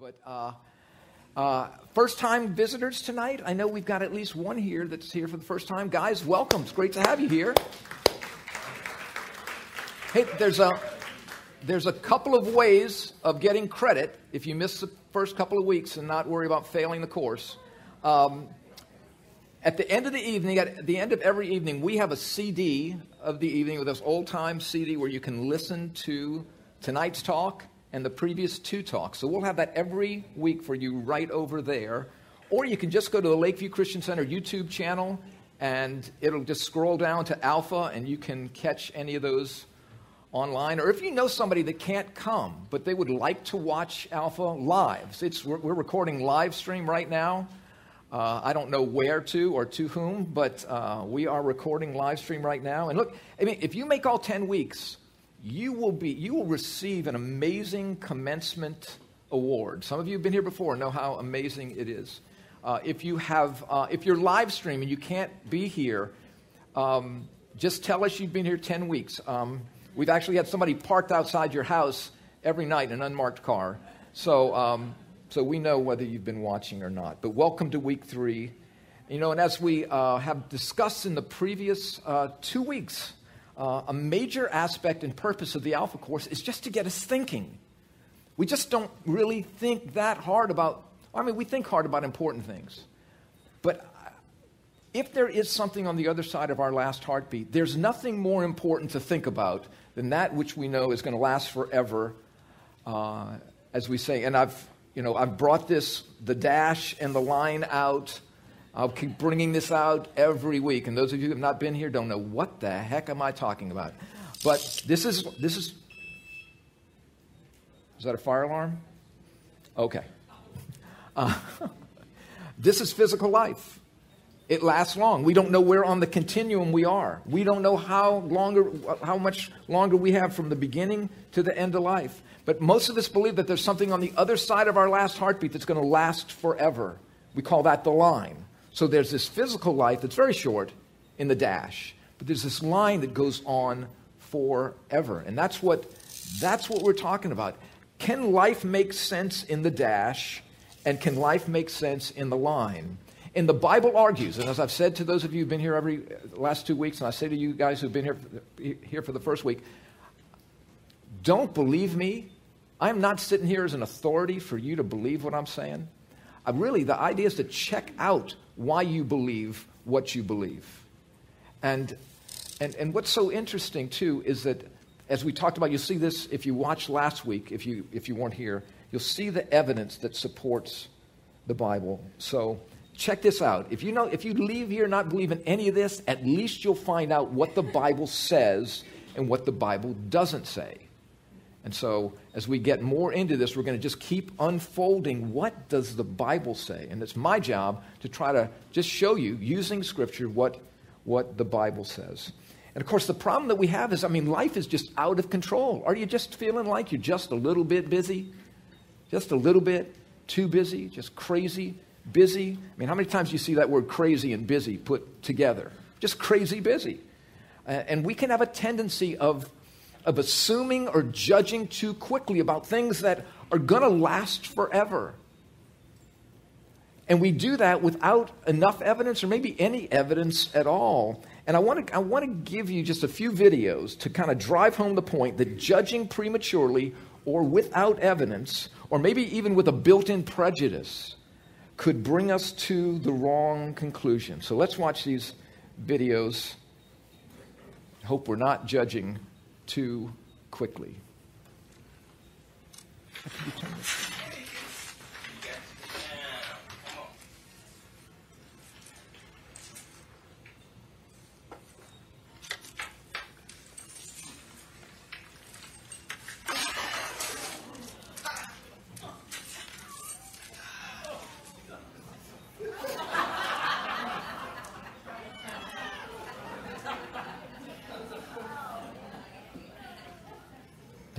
But uh, uh, first time visitors tonight, I know we've got at least one here that's here for the first time. Guys, welcome. It's great to have you here. Hey, there's a, there's a couple of ways of getting credit if you miss the first couple of weeks and not worry about failing the course. Um, at the end of the evening, at the end of every evening, we have a CD of the evening with this old time CD where you can listen to tonight's talk and the previous two talks. So we'll have that every week for you right over there. Or you can just go to the Lakeview Christian Center YouTube channel and it'll just scroll down to Alpha and you can catch any of those online. Or if you know somebody that can't come, but they would like to watch Alpha live, it's, we're, we're recording live stream right now. Uh, I don't know where to or to whom, but uh, we are recording live stream right now. And look, I mean, if you make all 10 weeks, you will be you will receive an amazing commencement award. Some of you have been here before know how amazing it is. Uh, if you have uh, if you're live streaming, you can't be here. Um, just tell us you've been here 10 weeks. Um, we've actually had somebody parked outside your house every night in an unmarked car. So, um, so we know whether you've been watching or not. But welcome to week three. You know, and as we uh, have discussed in the previous uh, two weeks, uh, a major aspect and purpose of the Alpha course is just to get us thinking. We just don't really think that hard about, I mean, we think hard about important things. But if there is something on the other side of our last heartbeat, there's nothing more important to think about than that which we know is going to last forever, uh, as we say. And I've, you know, I've brought this, the dash and the line out I'll keep bringing this out every week. And those of you who have not been here don't know what the heck am I talking about. But this is, this is, is that a fire alarm? Okay. Uh, this is physical life. It lasts long. We don't know where on the continuum we are. We don't know how longer, how much longer we have from the beginning to the end of life. But most of us believe that there's something on the other side of our last heartbeat that's going to last forever. We call that the line. So there's this physical life that's very short in the dash, but there's this line that goes on forever. And that's what, that's what we're talking about. Can life make sense in the dash, and can life make sense in the line? And the Bible argues, and as I've said to those of you who've been here every last two weeks, and I say to you guys who've been here for the, here for the first week, don't believe me. I'm not sitting here as an authority for you to believe what I'm saying. I really, the idea is to check out why you believe what you believe. And, and, and what's so interesting, too, is that as we talked about, you'll see this if you watched last week, if you, if you weren't here, you'll see the evidence that supports the Bible. So check this out. If you, know, if you leave here not believing any of this, at least you'll find out what the Bible says and what the Bible doesn't say. And so, as we get more into this, we're going to just keep unfolding what does the Bible say? And it's my job to try to just show you, using Scripture, what, what the Bible says. And of course, the problem that we have is I mean, life is just out of control. Are you just feeling like you're just a little bit busy? Just a little bit too busy? Just crazy busy? I mean, how many times do you see that word crazy and busy put together? Just crazy busy. Uh, and we can have a tendency of of assuming or judging too quickly about things that are going to last forever. And we do that without enough evidence or maybe any evidence at all. And I want to, I want to give you just a few videos to kind of drive home the point that judging prematurely or without evidence, or maybe even with a built in prejudice, could bring us to the wrong conclusion. So let's watch these videos. Hope we're not judging too quickly.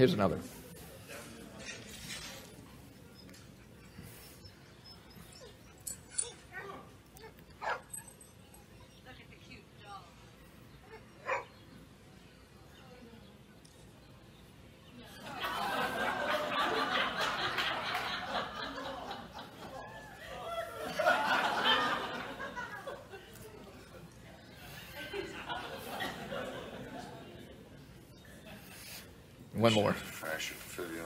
Here's another. One more. Fractured fibula.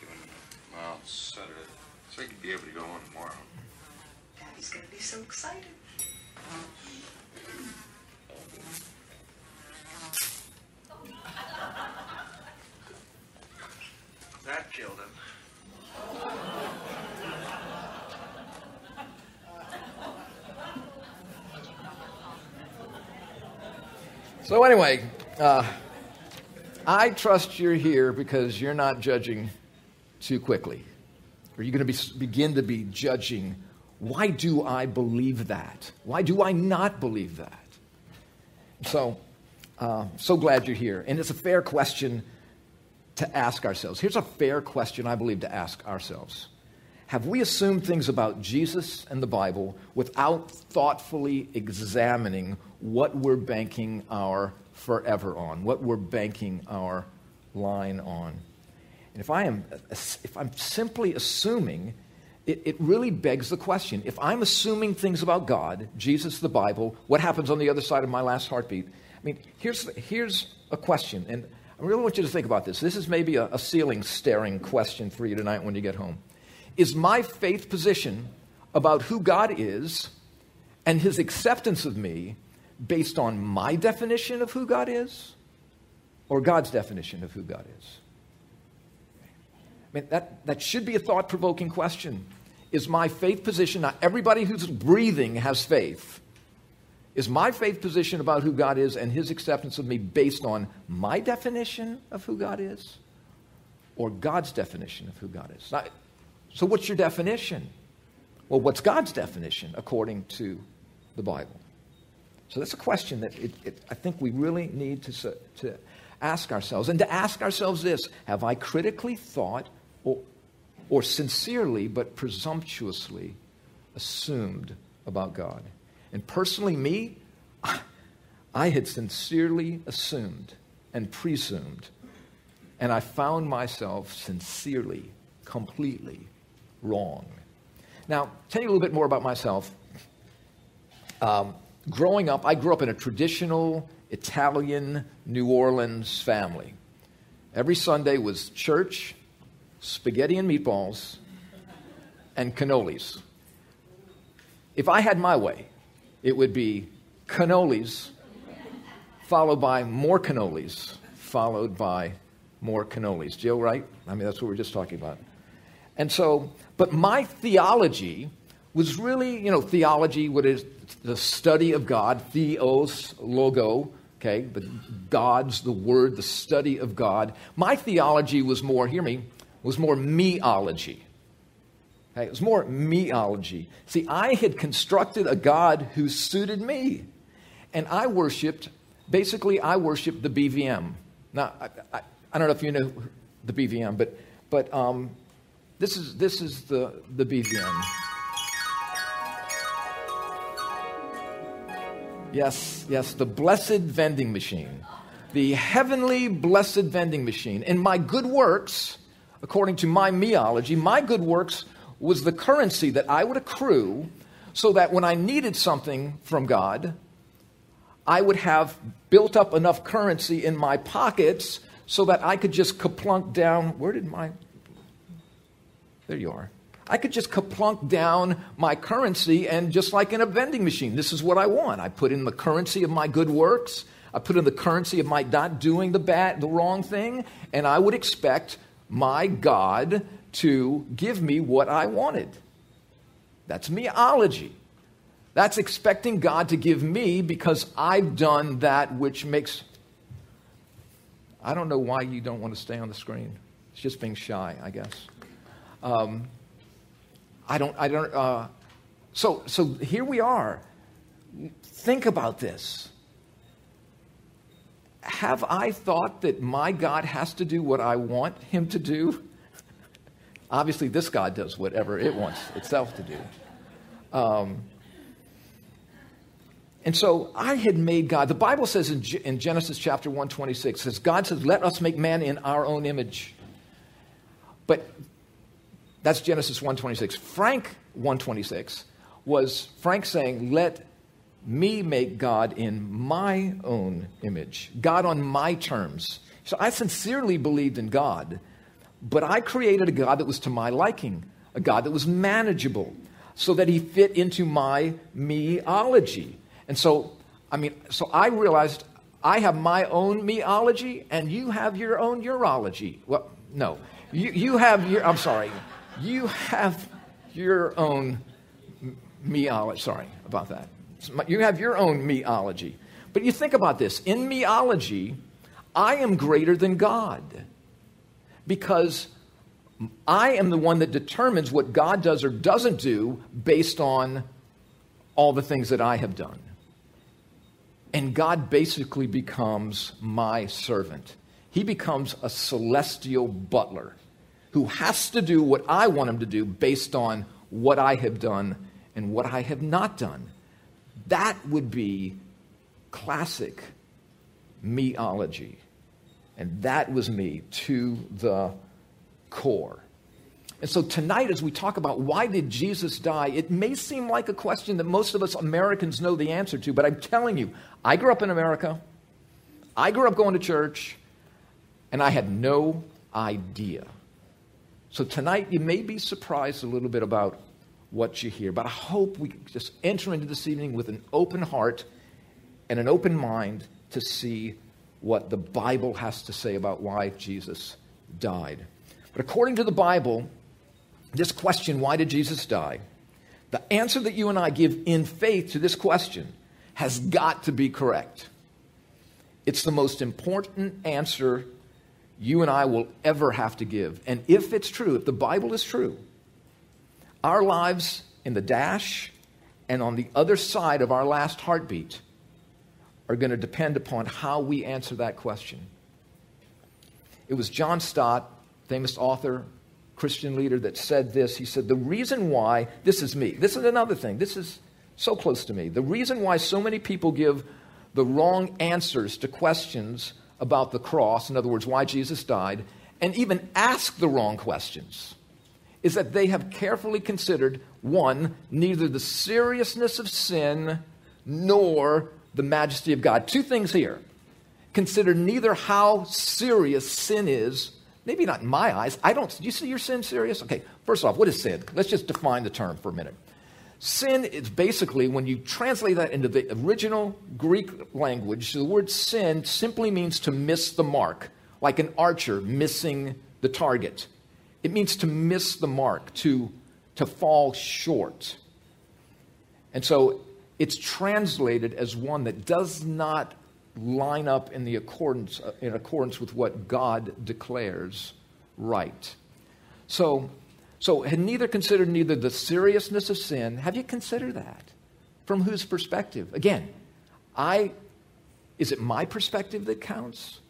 Given mild sedative. So he could be able to go on tomorrow. Daddy's gonna be so excited. That killed him. So, anyway, uh, I trust you're here because you're not judging too quickly. Are you're going to be, begin to be judging why do I believe that? Why do I not believe that? So, uh, so glad you're here. And it's a fair question to ask ourselves. Here's a fair question I believe to ask ourselves Have we assumed things about Jesus and the Bible without thoughtfully examining what we're banking our forever on, what we're banking our line on? And if I am, if I'm simply assuming, it, it really begs the question. If I'm assuming things about God, Jesus, the Bible, what happens on the other side of my last heartbeat? I mean, here's, here's a question, and I really want you to think about this. This is maybe a, a ceiling staring question for you tonight when you get home. Is my faith position about who God is and his acceptance of me based on my definition of who God is or God's definition of who God is? I mean, that, that should be a thought provoking question. Is my faith position, not everybody who's breathing has faith, is my faith position about who God is and his acceptance of me based on my definition of who God is or God's definition of who God is? Now, so, what's your definition? Well, what's God's definition according to the Bible? So, that's a question that it, it, I think we really need to, to ask ourselves. And to ask ourselves this Have I critically thought or, or sincerely but presumptuously assumed about God? And personally, me, I had sincerely assumed and presumed, and I found myself sincerely, completely wrong. Now, tell you a little bit more about myself. Um, growing up, I grew up in a traditional Italian New Orleans family. Every Sunday was church, spaghetti and meatballs, and cannolis. If I had my way, it would be cannolis, followed by more cannolis, followed by more cannolis. Joe, right? I mean, that's what we are just talking about. And so, but my theology was really, you know, theology, what is the study of God, theos, logo, okay, the God's the word, the study of God. My theology was more, hear me, was more meology. Okay, it was more meology. See, I had constructed a God who suited me. And I worshiped, basically, I worshiped the BVM. Now, I, I, I don't know if you know the BVM, but, but um, this, is, this is the, the BVM. Yes, yes, the blessed vending machine. The heavenly blessed vending machine. And my good works, according to my meology, my good works was the currency that I would accrue so that when I needed something from God, I would have built up enough currency in my pockets so that I could just kaplunk down. Where did my. There you are. I could just kaplunk down my currency and just like in a vending machine, this is what I want. I put in the currency of my good works. I put in the currency of my not doing the bad, the wrong thing, and I would expect my God to give me what I wanted. That's meology. That's expecting God to give me because I've done that which makes. I don't know why you don't want to stay on the screen. It's just being shy, I guess. Um, I don't. I don't. Uh, so, so here we are. Think about this. Have I thought that my God has to do what I want him to do? Obviously, this God does whatever it wants itself to do. Um, and so I had made God. The Bible says in, G- in Genesis chapter 126, says, God says, let us make man in our own image. But that's Genesis 126. Frank 126 was Frank saying, let me make God in my own image, God on my terms. So I sincerely believed in God, but I created a God that was to my liking, a God that was manageable, so that he fit into my meology. And so, I mean, so I realized I have my own meology and you have your own urology. Well, no. You, you have your, I'm sorry, you have your own meology. Sorry about that. You have your own meology. But you think about this in meology, I am greater than God because I am the one that determines what God does or doesn't do based on all the things that I have done. And God basically becomes my servant. He becomes a celestial butler who has to do what I want him to do based on what I have done and what I have not done. That would be classic meology. And that was me to the core. And so tonight, as we talk about why did Jesus die, it may seem like a question that most of us Americans know the answer to, but I'm telling you, I grew up in America. I grew up going to church, and I had no idea. So tonight, you may be surprised a little bit about what you hear, but I hope we just enter into this evening with an open heart and an open mind to see what the Bible has to say about why Jesus died. But according to the Bible, this question, why did Jesus die? The answer that you and I give in faith to this question has got to be correct. It's the most important answer you and I will ever have to give. And if it's true, if the Bible is true, our lives in the dash and on the other side of our last heartbeat are going to depend upon how we answer that question. It was John Stott, famous author, Christian leader, that said this. He said, The reason why, this is me, this is another thing, this is so close to me. The reason why so many people give the wrong answers to questions about the cross, in other words, why Jesus died, and even ask the wrong questions, is that they have carefully considered one, neither the seriousness of sin nor the majesty of God. Two things here. Consider neither how serious sin is, maybe not in my eyes. I don't, do you see your sin serious? Okay, first off, what is sin? Let's just define the term for a minute. Sin is basically, when you translate that into the original Greek language, the word sin simply means to miss the mark, like an archer missing the target. It means to miss the mark, to, to fall short. And so it's translated as one that does not line up in, the accordance, uh, in accordance with what God declares right. So, so had neither considered neither the seriousness of sin. Have you considered that? From whose perspective? Again, I is it my perspective that counts?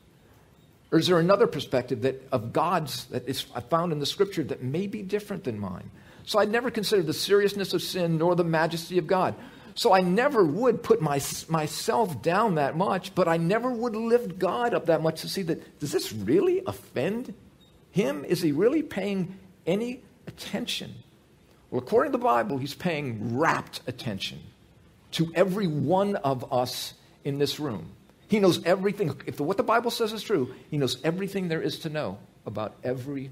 Or is there another perspective that of God's that is found in the scripture that may be different than mine? So I never considered the seriousness of sin nor the majesty of God. So I never would put my, myself down that much, but I never would lift God up that much to see that, does this really offend him? Is he really paying any attention? Well, according to the Bible, he's paying rapt attention to every one of us in this room. He knows everything. If the, what the Bible says is true, he knows everything there is to know about every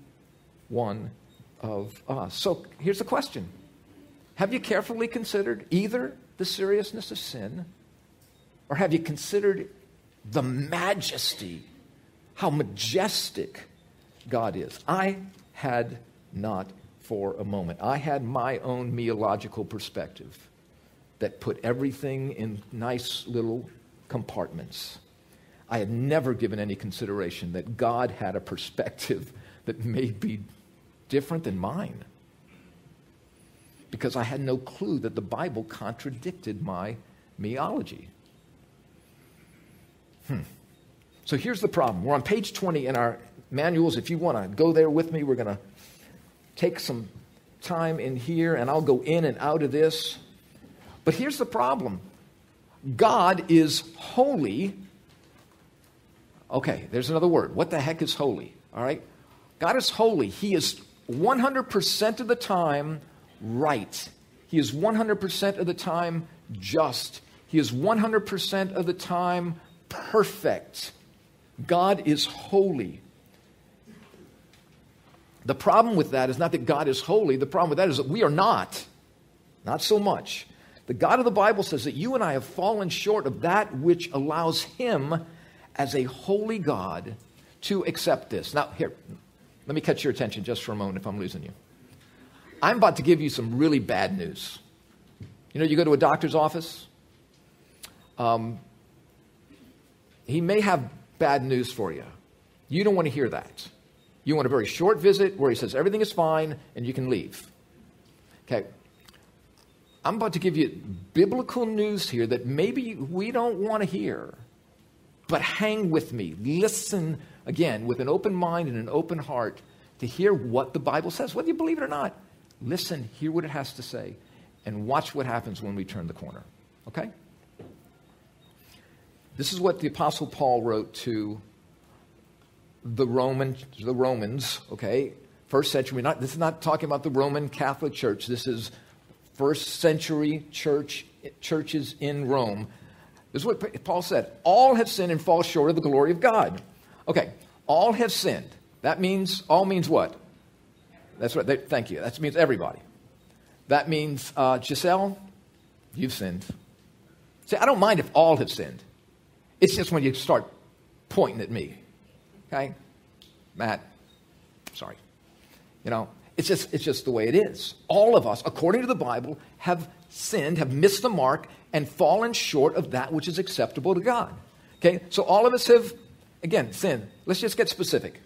one of us. So here's the question Have you carefully considered either the seriousness of sin? Or have you considered the majesty, how majestic God is? I had not for a moment. I had my own meological perspective that put everything in nice little compartments. I had never given any consideration that God had a perspective that may be different than mine because I had no clue that the Bible contradicted my meology. Hmm. So here's the problem. We're on page 20 in our manuals. If you want to go there with me, we're going to take some time in here and I'll go in and out of this. But here's the problem God is holy. Okay, there's another word. What the heck is holy? All right? God is holy. He is 100% of the time right. He is 100% of the time just. He is 100% of the time perfect. God is holy. The problem with that is not that God is holy, the problem with that is that we are not. Not so much. The God of the Bible says that you and I have fallen short of that which allows Him as a holy God to accept this. Now, here, let me catch your attention just for a moment if I'm losing you. I'm about to give you some really bad news. You know, you go to a doctor's office, um, he may have bad news for you. You don't want to hear that. You want a very short visit where he says everything is fine and you can leave. Okay. I'm about to give you biblical news here that maybe we don't want to hear. But hang with me. Listen again with an open mind and an open heart to hear what the Bible says, whether you believe it or not. Listen, hear what it has to say, and watch what happens when we turn the corner. Okay? This is what the Apostle Paul wrote to the Roman, the Romans, okay? First century. Not, this is not talking about the Roman Catholic Church. This is first century church churches in Rome. This is what Paul said. All have sinned and fall short of the glory of God. Okay, all have sinned. That means, all means what? That's right. They, thank you. That means everybody. That means, uh, Giselle, you've sinned. See, I don't mind if all have sinned. It's just when you start pointing at me. Okay? Matt, sorry. You know, it's just, it's just the way it is. All of us, according to the Bible, have sinned, have missed the mark, and fallen short of that which is acceptable to God. Okay? So all of us have, again, sinned. Let's just get specific.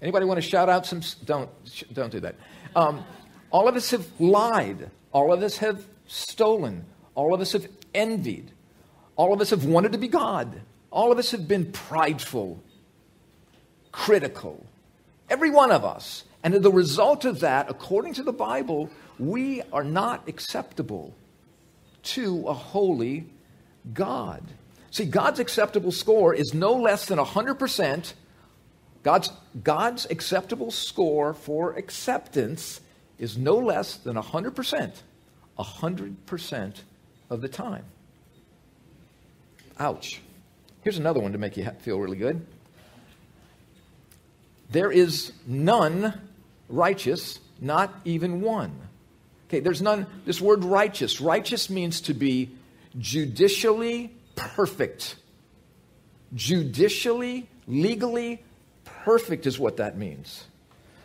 Anybody want to shout out some? Don't, don't do that. Um, all of us have lied. All of us have stolen. All of us have envied. All of us have wanted to be God. All of us have been prideful, critical. Every one of us. And the result of that, according to the Bible, we are not acceptable to a holy God. See, God's acceptable score is no less than 100%. God's, God's acceptable score for acceptance is no less than 100%. 100% of the time. Ouch. Here's another one to make you feel really good. There is none righteous, not even one. Okay, there's none. This word righteous, righteous means to be judicially perfect. Judicially, legally perfect is what that means.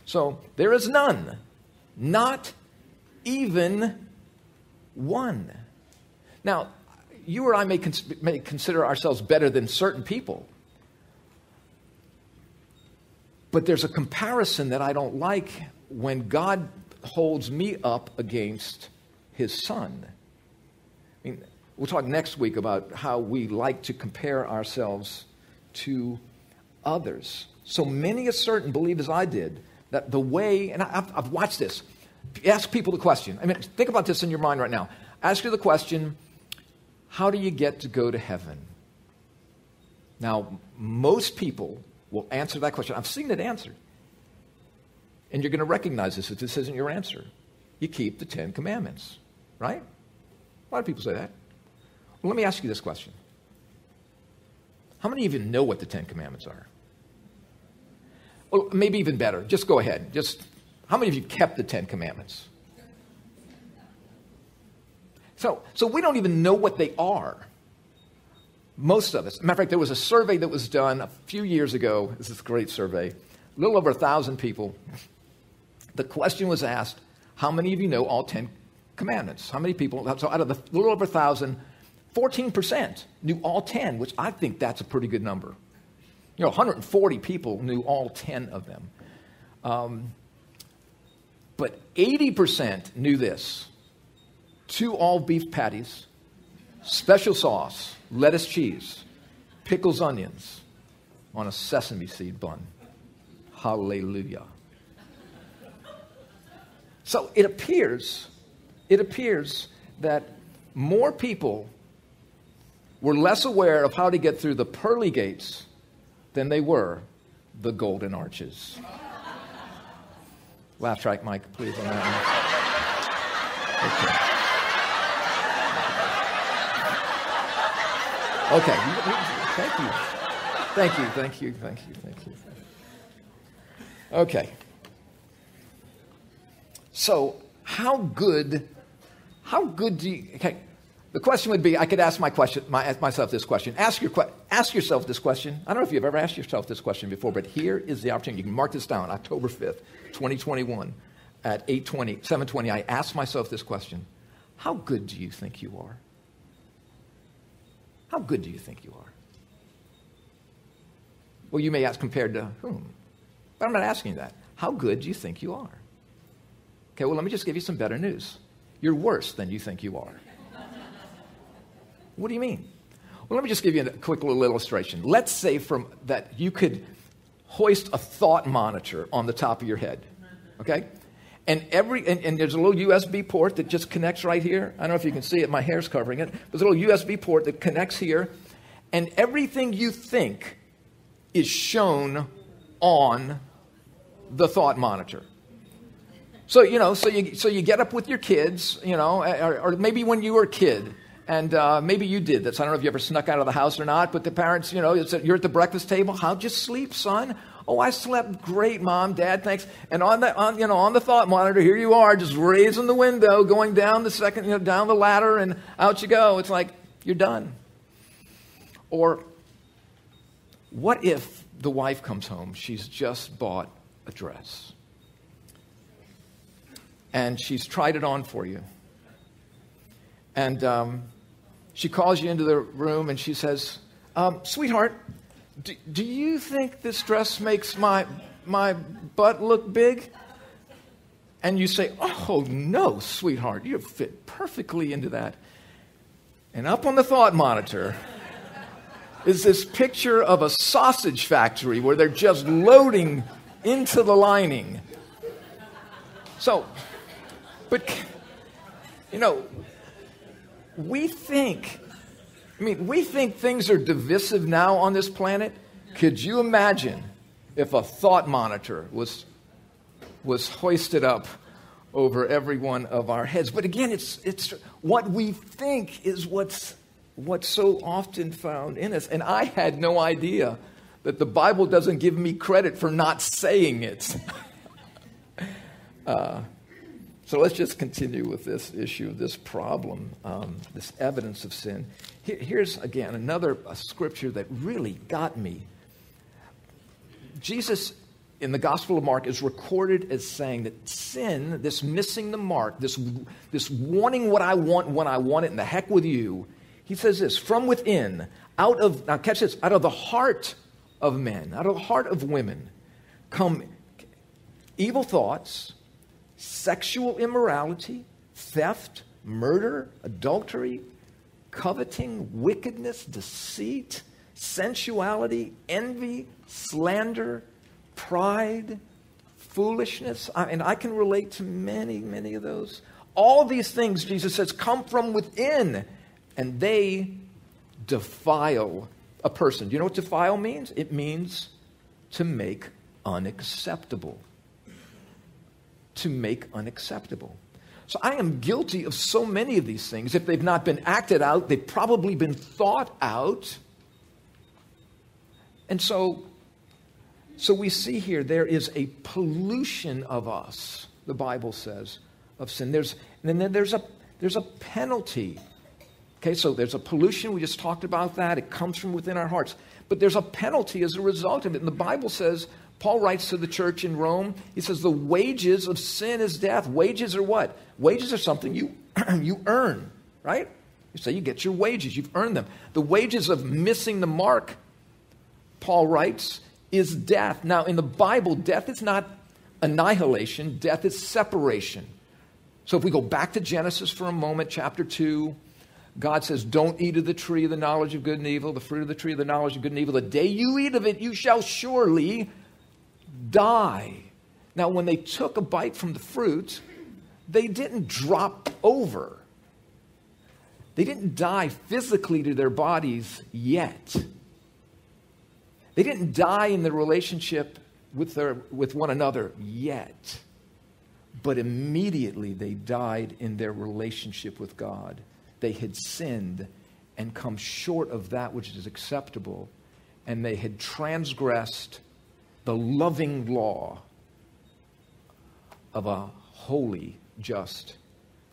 So there is none, not even one. Now, you or I may, cons- may consider ourselves better than certain people. But there's a comparison that I don't like when God holds me up against his son. I mean, we'll talk next week about how we like to compare ourselves to others. So many a certain believe as I did that the way, and I've, I've watched this, ask people the question. I mean, think about this in your mind right now. Ask you the question how do you get to go to heaven? Now, most people will answer that question. I've seen it answered. And you're going to recognize this if this isn't your answer. You keep the Ten Commandments, right? A lot of people say that. Well, let me ask you this question How many of you know what the Ten Commandments are? Well, maybe even better. Just go ahead. Just how many of you kept the Ten Commandments? So, so we don't even know what they are. Most of us. Matter of fact, there was a survey that was done a few years ago. This is a great survey. A little over a thousand people. The question was asked, how many of you know all 10 commandments? How many people? So out of the little over a thousand, 14% knew all 10, which I think that's a pretty good number. You know, 140 people knew all 10 of them. Um, but 80% knew this two all beef patties, special sauce, lettuce cheese, pickles, onions on a sesame seed bun. Hallelujah. So it appears, it appears that more people were less aware of how to get through the pearly gates than they were the golden arches. Laugh track, Mike, please, on that one. Okay. Okay. Thank you. Thank you, thank you, thank you, thank you. Okay. So, how good, how good do you, okay, the question would be I could ask my question, my, myself this question. Ask, your, ask yourself this question. I don't know if you've ever asked yourself this question before, but here is the opportunity. You can mark this down October 5th, 2021 at 820, 720. I asked myself this question How good do you think you are? How good do you think you are? Well, you may ask compared to whom? But I'm not asking that. How good do you think you are? Okay, well, let me just give you some better news. You're worse than you think you are. What do you mean? Well, let me just give you a quick little illustration. Let's say from that you could hoist a thought monitor on the top of your head. Okay? And every and, and, there's a little USB port that just connects right here. I don't know if you can see it, my hair's covering it. There's a little USB port that connects here, and everything you think is shown on the thought monitor. So, you know, so you, so you get up with your kids, you know, or, or maybe when you were a kid, and uh, maybe you did this. I don't know if you ever snuck out of the house or not, but the parents, you know, you're at the breakfast table. How'd you sleep, son? Oh, I slept great, mom, dad, thanks. And on the, on, you know, on the thought monitor, here you are, just raising the window, going down the second, you know, down the ladder, and out you go. It's like you're done. Or what if the wife comes home? She's just bought a dress, and she's tried it on for you, and um, she calls you into the room and she says, um, "Sweetheart." Do, do you think this dress makes my, my butt look big? And you say, Oh, no, sweetheart, you fit perfectly into that. And up on the thought monitor is this picture of a sausage factory where they're just loading into the lining. So, but, you know, we think I mean, we think things are divisive now on this planet. Could you imagine if a thought monitor was, was hoisted up over every one of our heads? But again, it's, it's what we think is what's, what's so often found in us. And I had no idea that the Bible doesn't give me credit for not saying it. uh, so let's just continue with this issue, this problem, um, this evidence of sin. Here, here's again another scripture that really got me. Jesus in the Gospel of Mark is recorded as saying that sin, this missing the mark, this, this wanting what I want when I want it, and the heck with you, he says this from within, out of, now catch this, out of the heart of men, out of the heart of women, come evil thoughts sexual immorality, theft, murder, adultery, coveting, wickedness, deceit, sensuality, envy, slander, pride, foolishness. I, and I can relate to many, many of those. All these things, Jesus says, come from within, and they defile a person. Do you know what defile means? It means to make unacceptable to make unacceptable. So I am guilty of so many of these things. If they've not been acted out, they've probably been thought out. And so, so we see here there is a pollution of us, the Bible says, of sin. There's, and then there's a, there's a penalty. Okay, so there's a pollution. We just talked about that. It comes from within our hearts. But there's a penalty as a result of it. And the Bible says Paul writes to the church in Rome. He says, The wages of sin is death. Wages are what? Wages are something you, you earn, right? You say you get your wages, you've earned them. The wages of missing the mark, Paul writes, is death. Now, in the Bible, death is not annihilation, death is separation. So if we go back to Genesis for a moment, chapter 2, God says, Don't eat of the tree of the knowledge of good and evil, the fruit of the tree of the knowledge of good and evil. The day you eat of it, you shall surely die. Now, when they took a bite from the fruit, they didn't drop over. They didn't die physically to their bodies yet. They didn't die in the relationship with, their, with one another yet. But immediately they died in their relationship with God. They had sinned and come short of that which is acceptable and they had transgressed the loving law of a holy, just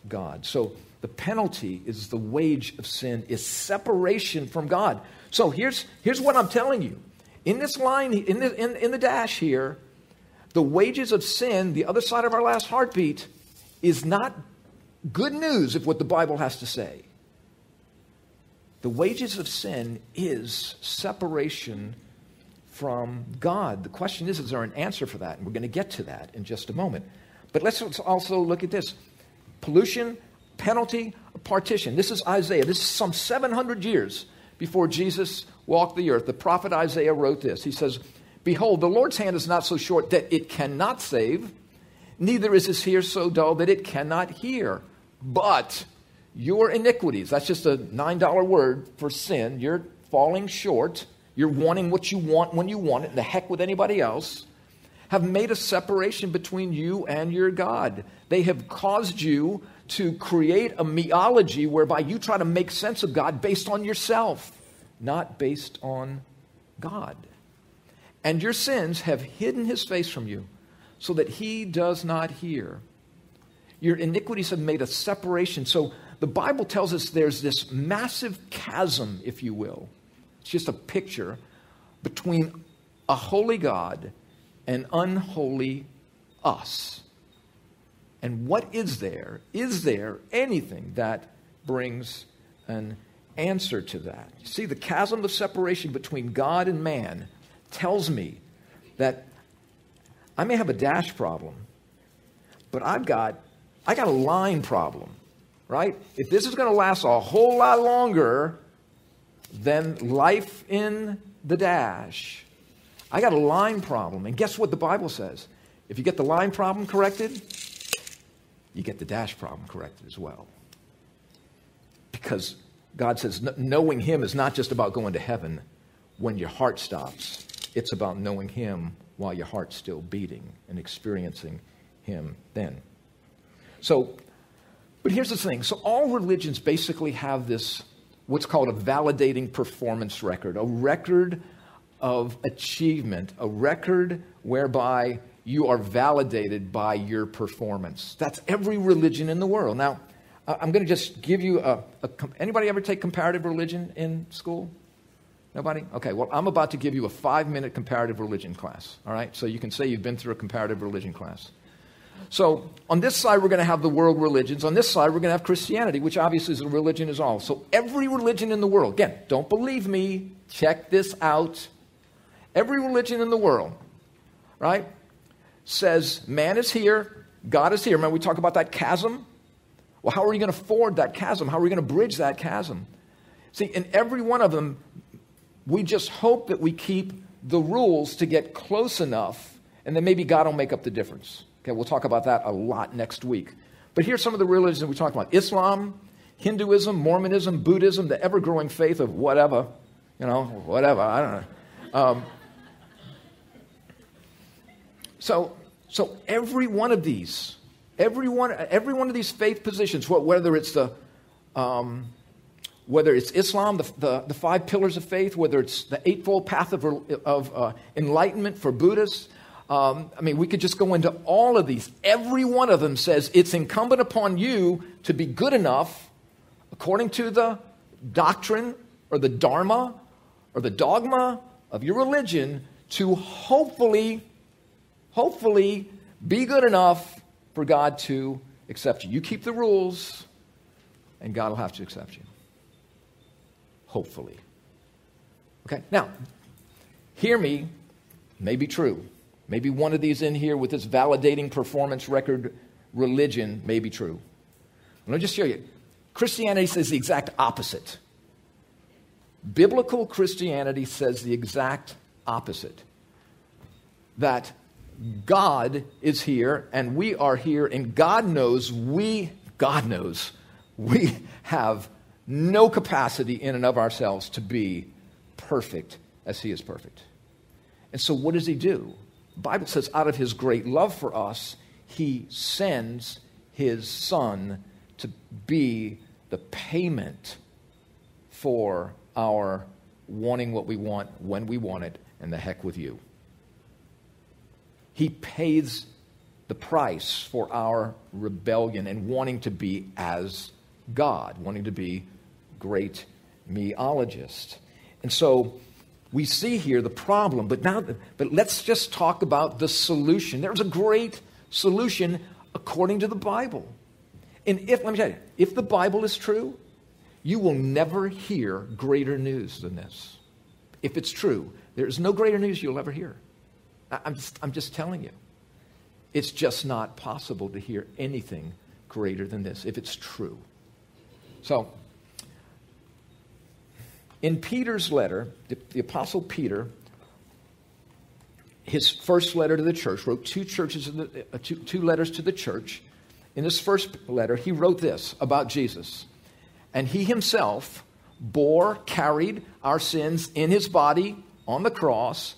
God. So the penalty is the wage of sin is separation from God. So here's, here's what I'm telling you. In this line, in the, in, in the dash here, the wages of sin, the other side of our last heartbeat, is not good news if what the Bible has to say. The wages of sin is separation from God. The question is, is there an answer for that? And we're going to get to that in just a moment. But let's also look at this pollution, penalty, partition. This is Isaiah. This is some 700 years before Jesus walked the earth. The prophet Isaiah wrote this. He says, Behold, the Lord's hand is not so short that it cannot save, neither is his ear so dull that it cannot hear. But your iniquities, that's just a $9 word for sin. You're falling short. You're wanting what you want when you want it, and the heck with anybody else, have made a separation between you and your God. They have caused you to create a meology whereby you try to make sense of God based on yourself, not based on God. And your sins have hidden his face from you so that he does not hear. Your iniquities have made a separation. So the Bible tells us there's this massive chasm, if you will. It's just a picture between a holy God and unholy us. And what is there? Is there anything that brings an answer to that? See, the chasm of separation between God and man tells me that I may have a dash problem, but I've got I got a line problem right? If this is going to last a whole lot longer than life in the dash, I got a line problem. And guess what the Bible says? If you get the line problem corrected, you get the dash problem corrected as well. Because God says knowing Him is not just about going to heaven when your heart stops, it's about knowing Him while your heart's still beating and experiencing Him then. So but here's the thing so, all religions basically have this, what's called a validating performance record, a record of achievement, a record whereby you are validated by your performance. That's every religion in the world. Now, I'm going to just give you a, a, Anybody ever take comparative religion in school? Nobody? Okay, well, I'm about to give you a five minute comparative religion class. All right? So you can say you've been through a comparative religion class. So on this side, we're going to have the world religions. On this side, we're going to have Christianity, which obviously is a religion as all. So every religion in the world, again, don't believe me, check this out. Every religion in the world, right, says man is here, God is here. Remember, we talk about that chasm? Well, how are you going to ford that chasm? How are we going to bridge that chasm? See, in every one of them, we just hope that we keep the rules to get close enough, and then maybe God will make up the difference. Okay, we'll talk about that a lot next week. But here's some of the religions that we talked about Islam, Hinduism, Mormonism, Buddhism, the ever growing faith of whatever, you know, whatever, I don't know. Um, so, so every one of these, every one, every one of these faith positions, whether it's the, um, whether it's Islam, the, the, the, five pillars of faith, whether it's the eightfold path of, of uh, enlightenment for Buddhists, um, I mean, we could just go into all of these. Every one of them says it's incumbent upon you to be good enough, according to the doctrine or the dharma or the dogma of your religion, to hopefully, hopefully be good enough for God to accept you. You keep the rules, and God will have to accept you. Hopefully. Okay, now, hear me, may be true. Maybe one of these in here with this validating performance record religion may be true. Let me just show you. Christianity says the exact opposite. Biblical Christianity says the exact opposite. That God is here and we are here, and God knows we, God knows, we have no capacity in and of ourselves to be perfect as He is perfect. And so, what does He do? Bible says, out of his great love for us, he sends his son to be the payment for our wanting what we want when we want it, and the heck with you. He pays the price for our rebellion and wanting to be as God, wanting to be great meologist. And so we see here the problem, but now but let's just talk about the solution. There's a great solution according to the Bible. And if let me tell you, if the Bible is true, you will never hear greater news than this. If it's true, there is no greater news you'll ever hear. I'm just, I'm just telling you. It's just not possible to hear anything greater than this if it's true. So, in Peter's letter, the, the, Apostle Peter, his first letter to the church, wrote two, churches the, uh, two, two letters to the church. In this first letter, he wrote this about Jesus. And he himself bore, carried our sins in his body on the cross,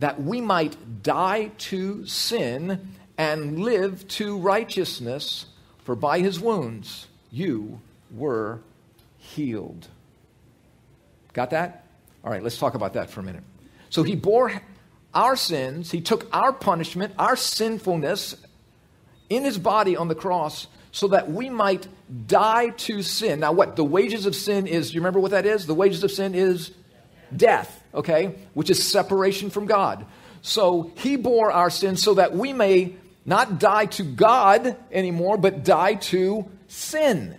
that we might die to sin and live to righteousness, for by his wounds you were healed. Got that? All right, let's talk about that for a minute. So he bore our sins, he took our punishment, our sinfulness in his body on the cross so that we might die to sin. Now, what? The wages of sin is, you remember what that is? The wages of sin is death, okay? Which is separation from God. So he bore our sins so that we may not die to God anymore, but die to sin.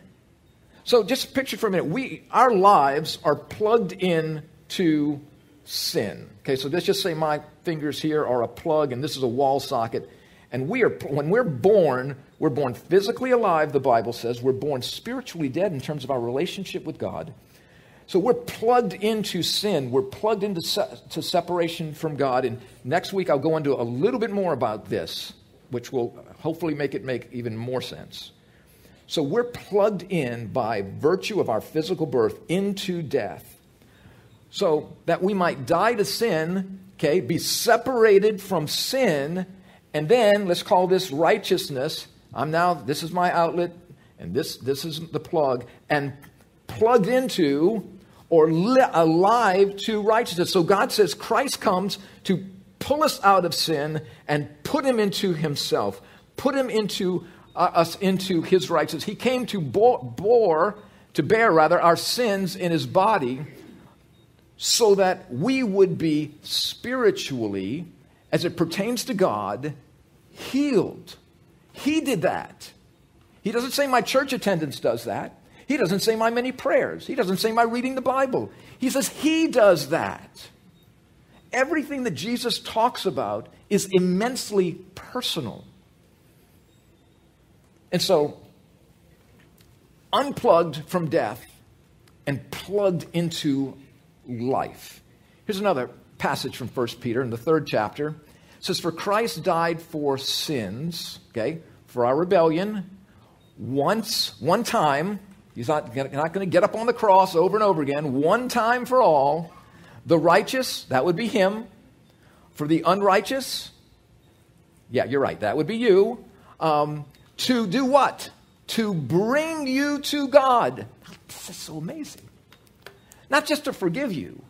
So just picture for a minute, we our lives are plugged in to sin. Okay, so let's just say my fingers here are a plug and this is a wall socket. And we are when we're born, we're born physically alive, the Bible says. We're born spiritually dead in terms of our relationship with God. So we're plugged into sin. We're plugged into se- to separation from God. And next week I'll go into a little bit more about this which will hopefully make it make even more sense. So we're plugged in by virtue of our physical birth into death. So that we might die to sin, okay, be separated from sin, and then let's call this righteousness. I'm now, this is my outlet, and this, this is the plug, and plugged into or li- alive to righteousness. So God says Christ comes to pull us out of sin and put him into himself, put him into Uh, us into his righteousness. He came to bore, bore, to bear rather, our sins in his body so that we would be spiritually, as it pertains to God, healed. He did that. He doesn't say my church attendance does that. He doesn't say my many prayers. He doesn't say my reading the Bible. He says he does that everything that Jesus talks about is immensely personal. And so, unplugged from death and plugged into life. Here's another passage from 1 Peter in the third chapter. It says, For Christ died for sins, okay, for our rebellion, once, one time. He's not, not going to get up on the cross over and over again, one time for all the righteous, that would be him. For the unrighteous, yeah, you're right, that would be you. Um, to do what? To bring you to God. This is so amazing. Not just to forgive you,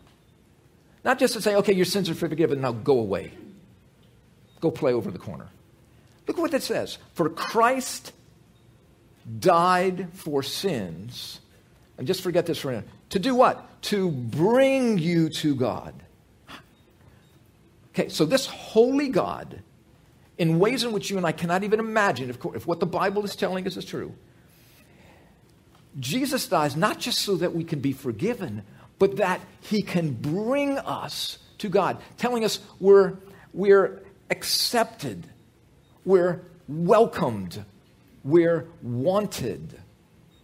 not just to say, okay, your sins are forgiven, now go away. Go play over the corner. Look what it says. For Christ died for sins. And just forget this for a minute. To do what? To bring you to God. Okay, so this holy God, in ways in which you and I cannot even imagine, if, if what the Bible is telling us is true, Jesus dies not just so that we can be forgiven, but that he can bring us to God, telling us we're, we're accepted, we're welcomed, we're wanted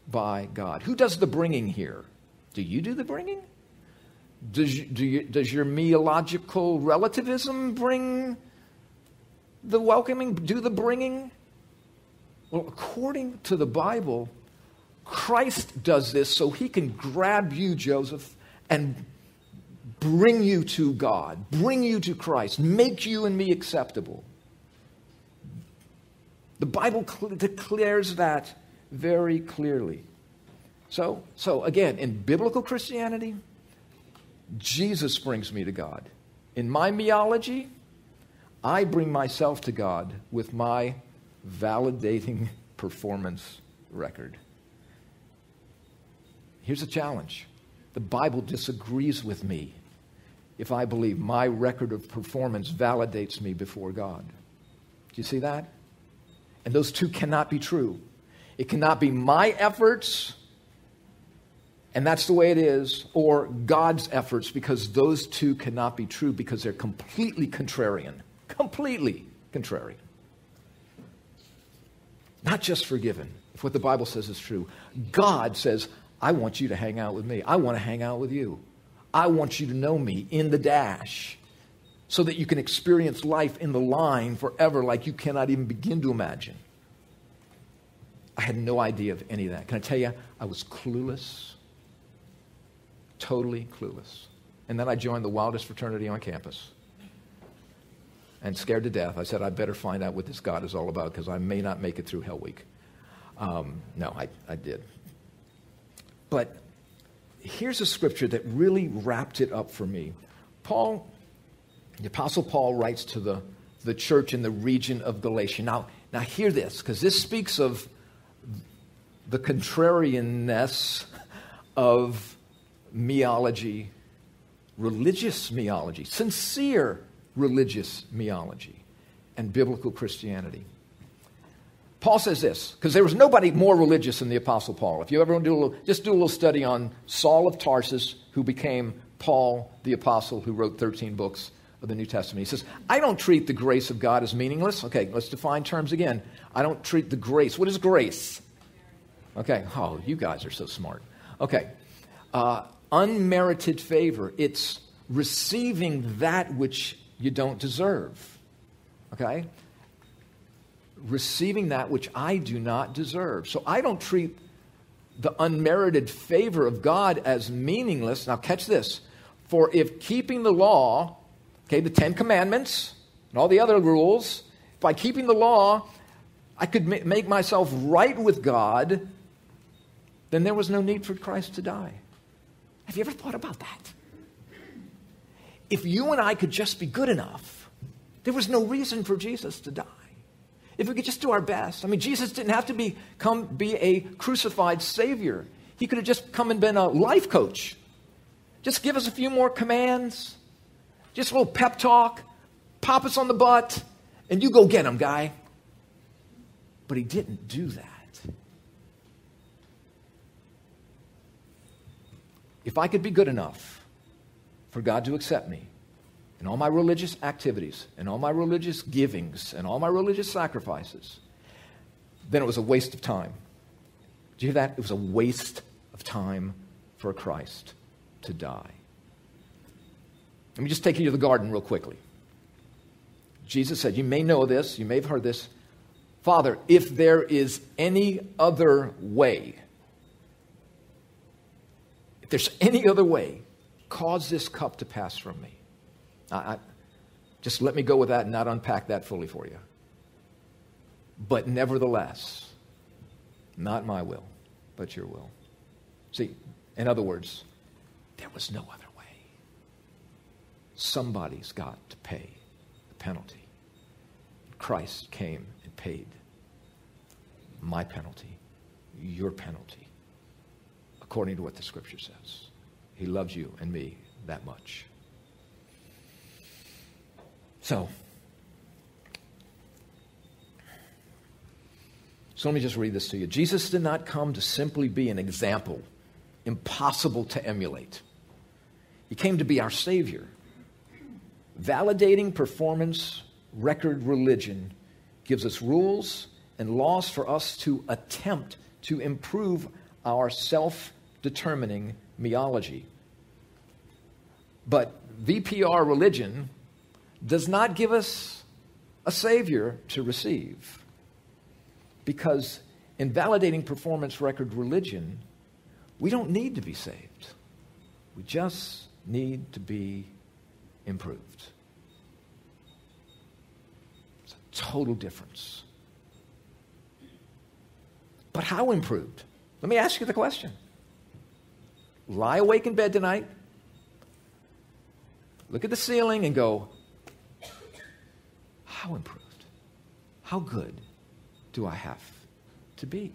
by God. Who does the bringing here? Do you do the bringing? Does, do you, does your meological relativism bring the welcoming, do the bringing? Well, according to the Bible, Christ does this so he can grab you, Joseph, and bring you to God, bring you to Christ, make you and me acceptable. The Bible cl- declares that very clearly. So, so again, in biblical Christianity, Jesus brings me to God. In my meology, I bring myself to God with my validating performance record. Here's a challenge the Bible disagrees with me if I believe my record of performance validates me before God. Do you see that? And those two cannot be true. It cannot be my efforts, and that's the way it is, or God's efforts, because those two cannot be true because they're completely contrarian. Completely contrarian. Not just forgiven, if what the Bible says is true. God says, I want you to hang out with me. I want to hang out with you. I want you to know me in the dash so that you can experience life in the line forever like you cannot even begin to imagine. I had no idea of any of that. Can I tell you, I was clueless, totally clueless. And then I joined the wildest fraternity on campus. And scared to death, I said, I better find out what this God is all about because I may not make it through Hell Week. Um, no, I, I did. But here's a scripture that really wrapped it up for me. Paul, the Apostle Paul writes to the, the church in the region of Galatia. Now, now hear this, because this speaks of the contrarianness of meology, religious meology, sincere religious meology, and biblical Christianity. Paul says this, because there was nobody more religious than the Apostle Paul. If you ever want to do a little, just do a little study on Saul of Tarsus, who became Paul the Apostle, who wrote 13 books of the New Testament. He says, I don't treat the grace of God as meaningless. Okay, let's define terms again. I don't treat the grace. What is grace? Okay, oh, you guys are so smart. Okay, uh, unmerited favor. It's receiving that which you don't deserve. Okay? receiving that which I do not deserve. So I don't treat the unmerited favor of God as meaningless. Now, catch this. For if keeping the law, okay, the Ten Commandments and all the other rules, by keeping the law, I could ma- make myself right with God, then there was no need for Christ to die. Have you ever thought about that? If you and I could just be good enough, there was no reason for Jesus to die. If we could just do our best. I mean, Jesus didn't have to be, come be a crucified Savior. He could have just come and been a life coach. Just give us a few more commands, just a little pep talk, pop us on the butt, and you go get him, guy. But he didn't do that. If I could be good enough for God to accept me, and all my religious activities and all my religious givings and all my religious sacrifices, then it was a waste of time. Do you hear that? It was a waste of time for Christ to die. Let me just take you to the garden real quickly. Jesus said, You may know this, you may have heard this. Father, if there is any other way, if there's any other way, cause this cup to pass from me. I, I, just let me go with that and not unpack that fully for you. But nevertheless, not my will, but your will. See, in other words, there was no other way. Somebody's got to pay the penalty. Christ came and paid my penalty, your penalty, according to what the scripture says. He loves you and me that much. So, so let me just read this to you. Jesus did not come to simply be an example, impossible to emulate. He came to be our Savior. Validating performance record religion gives us rules and laws for us to attempt to improve our self determining meology. But VPR religion does not give us a Savior to receive. Because in validating performance record religion, we don't need to be saved. We just need to be improved. It's a total difference. But how improved? Let me ask you the question. Lie awake in bed tonight, look at the ceiling and go, how improved? How good do I have to be?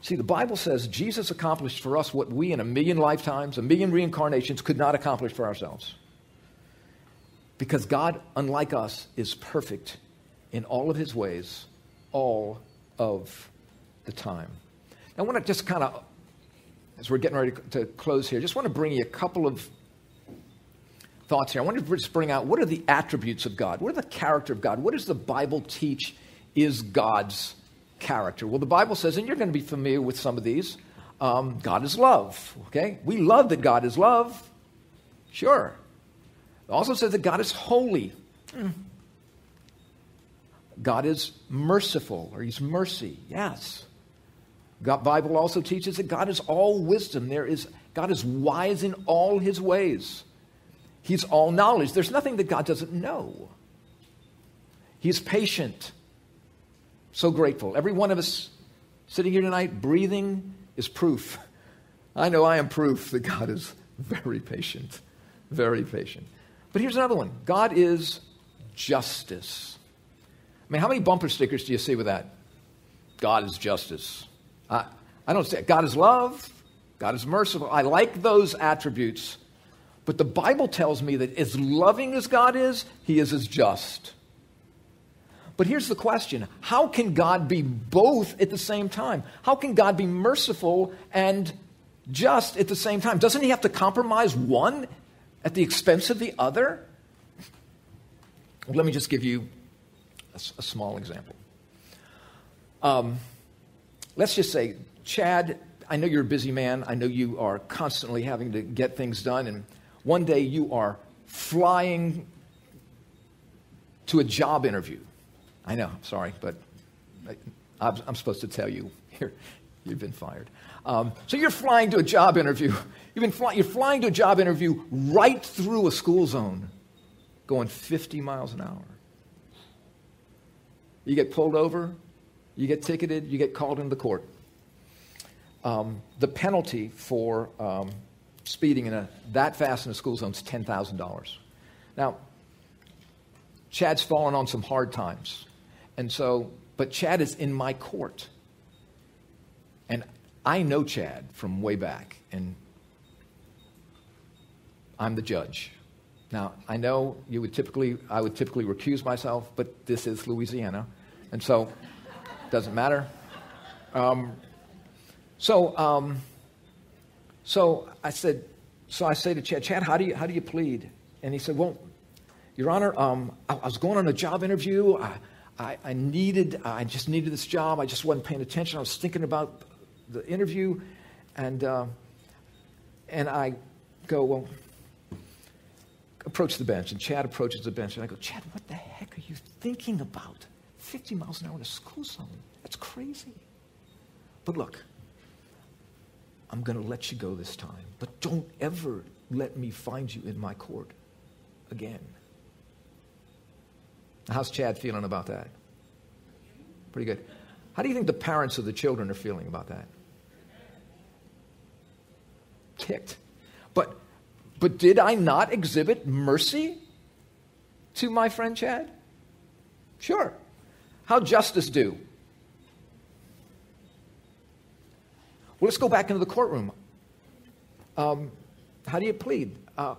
See, the Bible says Jesus accomplished for us what we in a million lifetimes, a million reincarnations could not accomplish for ourselves. Because God, unlike us, is perfect in all of his ways, all of the time. I want to just kind of, as we're getting ready to close here, just want to bring you a couple of thoughts here. I want to just bring out what are the attributes of God? What are the character of God? What does the Bible teach is God's character? Well, the Bible says, and you're going to be familiar with some of these um, God is love. Okay? We love that God is love. Sure. It also says that God is holy. God is merciful, or He's mercy. Yes. God, Bible also teaches that God is all wisdom. There is, God is wise in all His ways. He's all knowledge. There's nothing that God doesn't know. He's patient. So grateful. Every one of us sitting here tonight, breathing, is proof. I know I am proof that God is very patient. Very patient. But here's another one God is justice. I mean, how many bumper stickers do you see with that? God is justice. I, I don't say God is love, God is merciful. I like those attributes. But the Bible tells me that as loving as God is, He is as just. But here's the question How can God be both at the same time? How can God be merciful and just at the same time? Doesn't He have to compromise one at the expense of the other? Let me just give you a, a small example. Um, let's just say, Chad, I know you're a busy man. I know you are constantly having to get things done. And one day you are flying to a job interview. I know, sorry, but I, am supposed to tell you here, you've been fired. Um, so you're flying to a job interview. You've been fly, you're flying to a job interview right through a school zone, going 50 miles an hour. You get pulled over, you get ticketed, you get called into court. Um, the penalty for um, speeding in a, that fast in a school zone is $10,000. Now, Chad's fallen on some hard times. And so, but Chad is in my court. And I know Chad from way back, and I'm the judge. Now, I know you would typically, I would typically recuse myself, but this is Louisiana, and so doesn't matter. Um, so, um, so I said, so I say to Chad, Chad, how do you, how do you plead? And he said, well, Your Honor, um, I, I, was going on a job interview. I, I, I, needed, I just needed this job. I just wasn't paying attention. I was thinking about the interview, and uh, and I go, well, approach the bench, and Chad approaches the bench, and I go, Chad, what the heck are you thinking about? 50 miles an hour in a school zone. That's crazy. But look, I'm going to let you go this time, but don't ever let me find you in my court again. How's Chad feeling about that? Pretty good. How do you think the parents of the children are feeling about that? Kicked. But but did I not exhibit mercy to my friend Chad? Sure. How justice do? Well, let's go back into the courtroom. Um, how do you plead? Uh,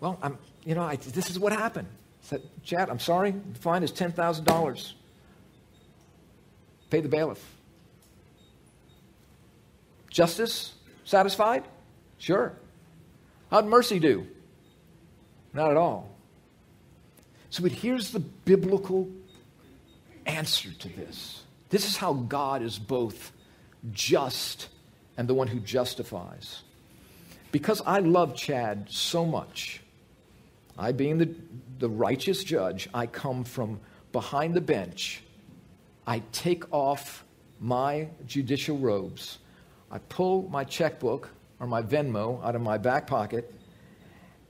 well, I'm, you know, I, this is what happened. I said, Chad, I'm sorry. The fine is $10,000. Pay the bailiff. Justice satisfied? Sure. How'd mercy do? Not at all. So, but here's the biblical answer to this. This is how God is both just and the one who justifies. Because I love Chad so much, I being the, the righteous judge, I come from behind the bench. I take off my judicial robes. I pull my checkbook or my Venmo out of my back pocket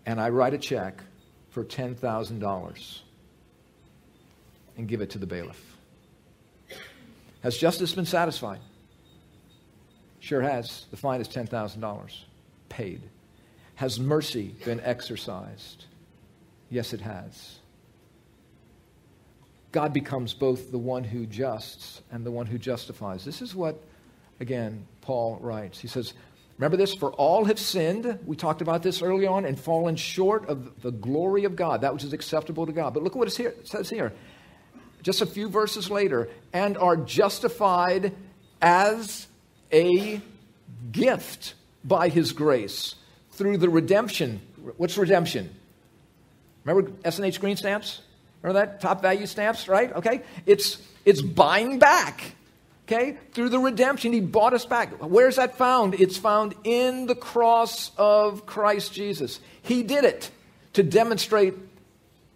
and I write a check for $10,000 and give it to the bailiff. Has justice been satisfied? Sure has. The fine is $10,000 paid. Has mercy been exercised? Yes, it has. God becomes both the one who justs and the one who justifies. This is what, again, Paul writes. He says, Remember this, for all have sinned, we talked about this early on, and fallen short of the glory of God, that which is acceptable to God. But look at what it says here. Just a few verses later, and are justified as a gift by his grace through the redemption. What's redemption? Remember S&H green stamps? Remember that? Top value stamps, right? Okay? It's, it's buying back. Okay? Through the redemption, he bought us back. Where's that found? It's found in the cross of Christ Jesus. He did it to demonstrate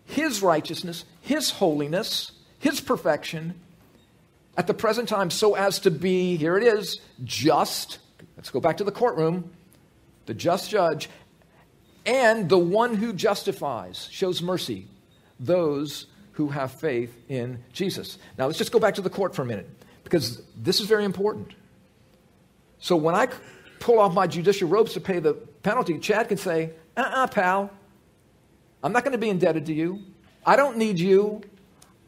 his righteousness, his holiness, his perfection at the present time so as to be, here it is, just. Let's go back to the courtroom. The just judge and the one who justifies, shows mercy, those who have faith in Jesus. Now, let's just go back to the court for a minute because this is very important. So, when I pull off my judicial robes to pay the penalty, Chad can say, uh uh-uh, uh pal, I'm not going to be indebted to you. I don't need you.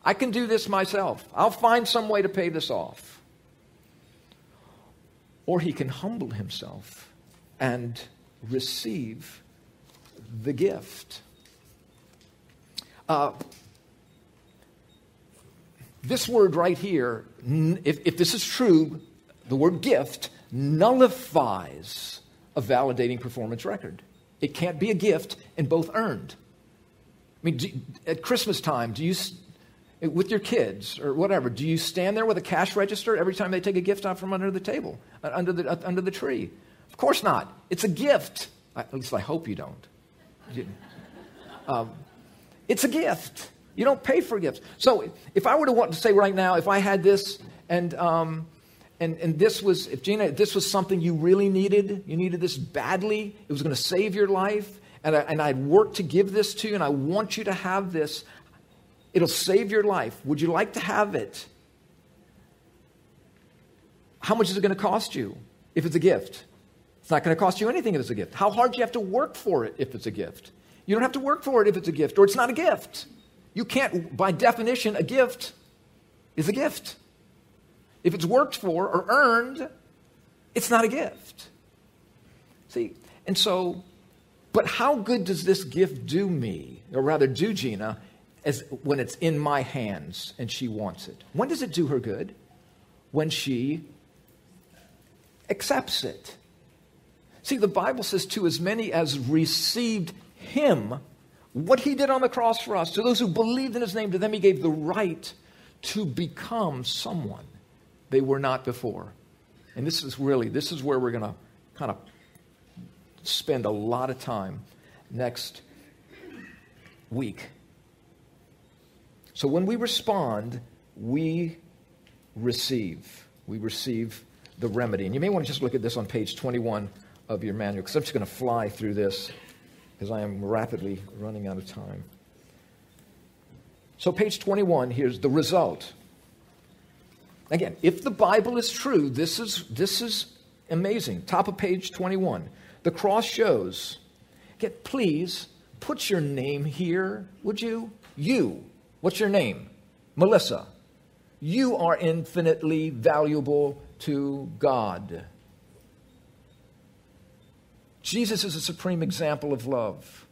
I can do this myself. I'll find some way to pay this off. Or he can humble himself and receive the gift. Uh, this word right here, if, if this is true, the word gift nullifies a validating performance record. It can't be a gift and both earned. I mean, do, at Christmas time, do you, with your kids or whatever, do you stand there with a cash register every time they take a gift out from under the table, uh, under the, uh, under the tree? Of course not. It's a gift. At least I hope you don't. Um, it's a gift. You don't pay for gifts. So if I were to want to say right now, if I had this and um, and and this was if Gina, this was something you really needed, you needed this badly, it was going to save your life, and I, and I'd worked to give this to you, and I want you to have this. It'll save your life. Would you like to have it? How much is it going to cost you if it's a gift? It's not going to cost you anything if it's a gift. How hard do you have to work for it if it's a gift? You don't have to work for it if it's a gift, or it's not a gift. You can't, by definition, a gift is a gift. If it's worked for or earned, it's not a gift. See, and so, but how good does this gift do me, or rather do Gina, as when it's in my hands and she wants it? When does it do her good? When she accepts it. See, the Bible says, to as many as received him, what he did on the cross for us, to those who believed in his name, to them he gave the right to become someone they were not before. And this is really, this is where we're going to kind of spend a lot of time next week. So when we respond, we receive. We receive the remedy. And you may want to just look at this on page 21 of your manual, because I'm just going to fly through this because I am rapidly running out of time. So, page 21, here's the result. Again, if the Bible is true, this is, this is amazing. Top of page 21. The cross shows. Get, please put your name here, would you? You. What's your name? Melissa. You are infinitely valuable to God. Jesus is a supreme example of love.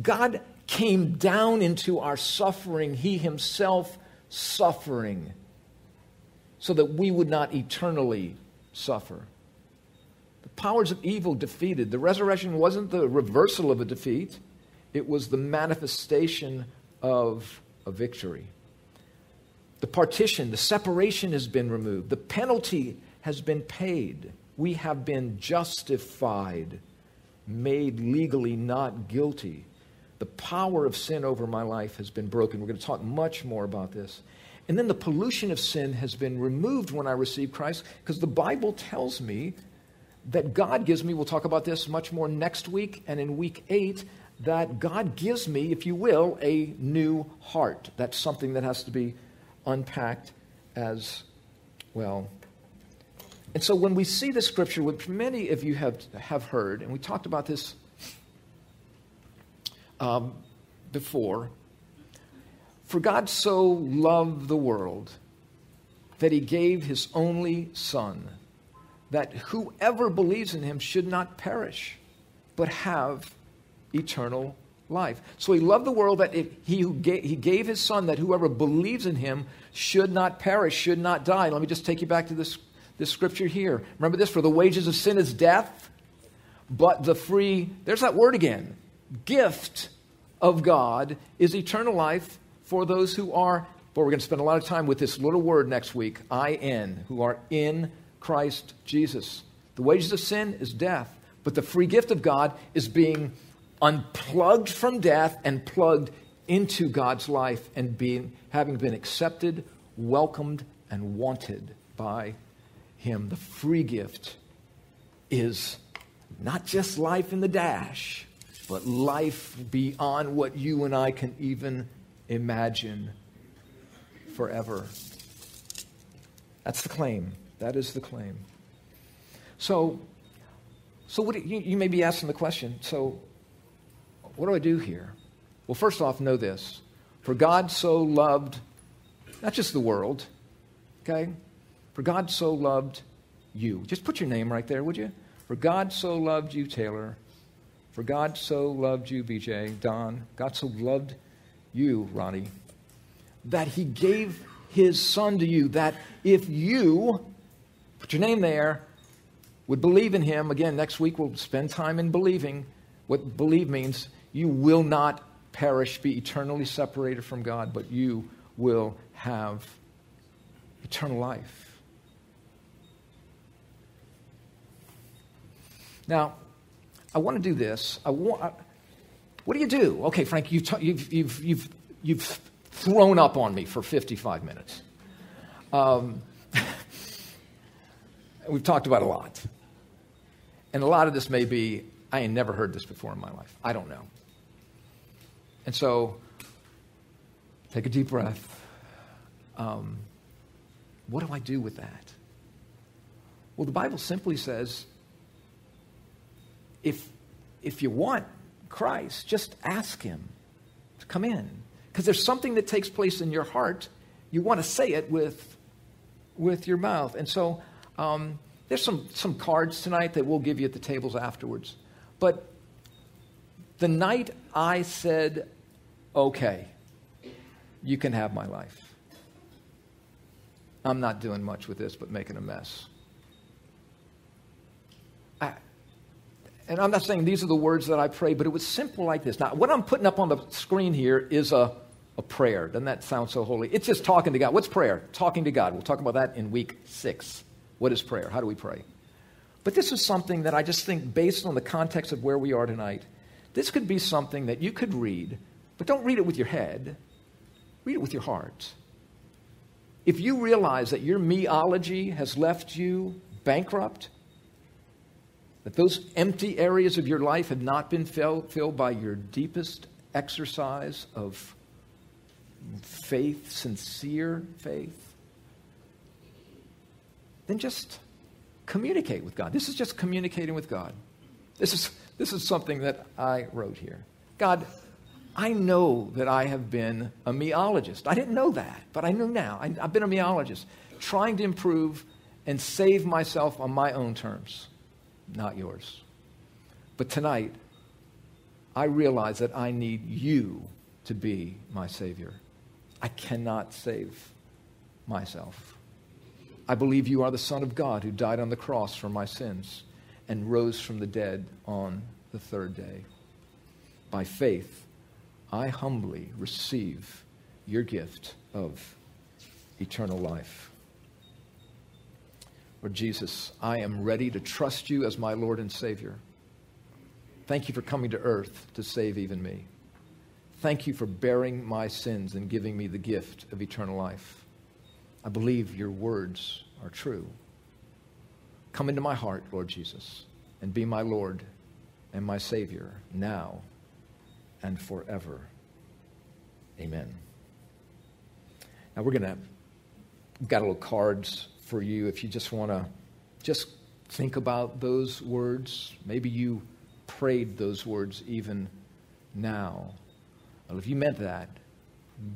God came down into our suffering, He Himself suffering, so that we would not eternally suffer. The powers of evil defeated. The resurrection wasn't the reversal of a defeat, it was the manifestation of a victory. The partition, the separation has been removed, the penalty has been paid we have been justified, made legally not guilty. The power of sin over my life has been broken. We're going to talk much more about this. And then the pollution of sin has been removed when I receive Christ because the Bible tells me that God gives me, we'll talk about this much more next week and in week eight, that God gives me, if you will, a new heart. That's something that has to be unpacked as well. And so when we see the scripture, which many of you have, have heard, and we talked about this um, before. For God so loved the world that he gave his only Son, that whoever believes in him should not perish, but have eternal life. So he loved the world that it, he, who gave, he gave his Son, that whoever believes in him should not perish, should not die. Let me just take you back to this, this scripture here. Remember this for the wages of sin is death, but the free, there's that word again, gift of God is eternal life for those who are, but we're going to spend a lot of time with this little word next week, I-N, who are in Christ Jesus. The wages of sin is death, but the free gift of God is being unplugged from death and plugged into God's life and being, having been accepted, welcomed, and wanted by Him. The free gift is not just life in the dash, but life beyond what you and I can even imagine forever. That's the claim. That is the claim. So, so what, you, you may be asking the question so, what do I do here? Well, first off, know this. For God so loved not just the world, okay? For God so loved you. Just put your name right there, would you? For God so loved you, Taylor. For God so loved you, BJ, Don. God so loved you, Ronnie, that he gave his son to you, that if you, put your name there, would believe in him, again, next week we'll spend time in believing. What believe means you will not perish, be eternally separated from God, but you will have eternal life. Now, I want to do this. I want, what do you do? Okay, Frank, you've, you've, you've, you've, you've thrown up on me for 55 minutes. Um, we've talked about a lot. And a lot of this may be, I ain't never heard this before in my life. I don't know. And so, take a deep breath. Um, what do I do with that? Well, the Bible simply says if, if you want Christ, just ask Him to come in. Because there's something that takes place in your heart. You want to say it with, with your mouth. And so um, there's some, some cards tonight that we'll give you at the tables afterwards. But the night I said, okay, you can have my life. I'm not doing much with this, but making a mess. I, and I'm not saying these are the words that I pray, but it was simple like this. Now, what I'm putting up on the screen here is a, a prayer. Doesn't that sound so holy? It's just talking to God. What's prayer? Talking to God. We'll talk about that in week six. What is prayer? How do we pray? But this is something that I just think, based on the context of where we are tonight, this could be something that you could read, but don't read it with your head, read it with your heart. If you realize that your meology has left you bankrupt, that those empty areas of your life have not been fill, filled by your deepest exercise of faith, sincere faith, then just communicate with God. This is just communicating with God. This is, this is something that I wrote here. God, I know that I have been a meologist. I didn't know that, but I know now. I, I've been a meologist, trying to improve and save myself on my own terms not yours. But tonight, I realize that I need you to be my Savior. I cannot save myself. I believe you are the Son of God who died on the cross for my sins and rose from the dead on the third day. By faith, I humbly receive your gift of eternal life. Lord Jesus, I am ready to trust you as my Lord and Savior. Thank you for coming to earth to save even me. Thank you for bearing my sins and giving me the gift of eternal life. I believe your words are true. Come into my heart, Lord Jesus, and be my Lord and my Savior now and forever. Amen. Now we're going to, got a little cards for you if you just want to just think about those words. Maybe you prayed those words even now. Well, if you meant that,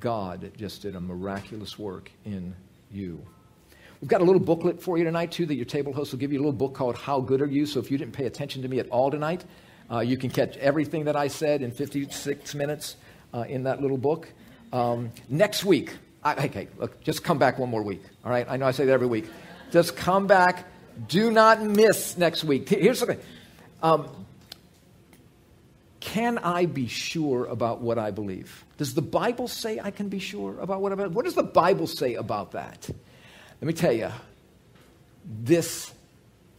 God just did a miraculous work in you. We've got a little booklet for you tonight, too, that your table host will give you a little book called How Good Are You? So if you didn't pay attention to me at all tonight, uh, you can catch everything that I said in 56 minutes uh, in that little book. Um, next week, I, okay, look, just come back one more week, all right? I know I say that every week. Just come back. Do not miss next week. Here's the thing. Um, can I be sure about what I believe? Does the Bible say I can be sure about what I believe? What does the Bible say about that? Let me tell you, this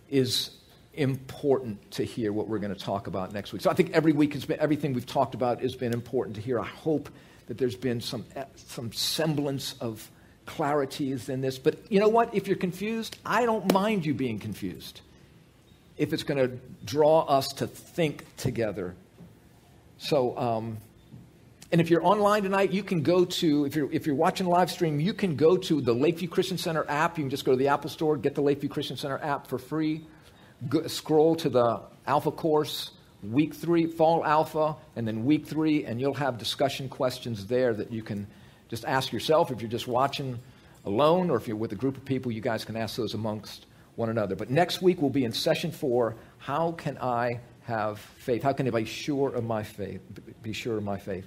is important to hear what we're going to talk about next week. So I think every week has been, everything we've talked about has been important to hear. I hope that there's been some, some semblance of clarity in this. But you know what? If you're confused, I don't mind you being confused. If it's going to draw us to think together. So, um, and if you're online tonight, you can go to, if you're, if you're watching live stream, you can go to the Lakeview Christian Center app. You can just go to the Apple Store, get the Lakeview Christian Center app for free. Go, scroll to the Alpha course, week three, fall Alpha, and then week three, and you'll have discussion questions there that you can just ask yourself. If you're just watching alone or if you're with a group of people, you guys can ask those amongst one another. But next week we'll be in session four How can I have faith? How can I be sure of my faith? Be sure of my faith.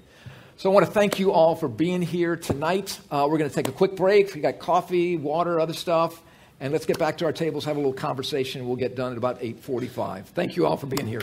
So I want to thank you all for being here tonight. Uh, we're going to take a quick break. We got coffee, water, other stuff, and let's get back to our tables, have a little conversation. We'll get done at about 8:45. Thank you all for being here.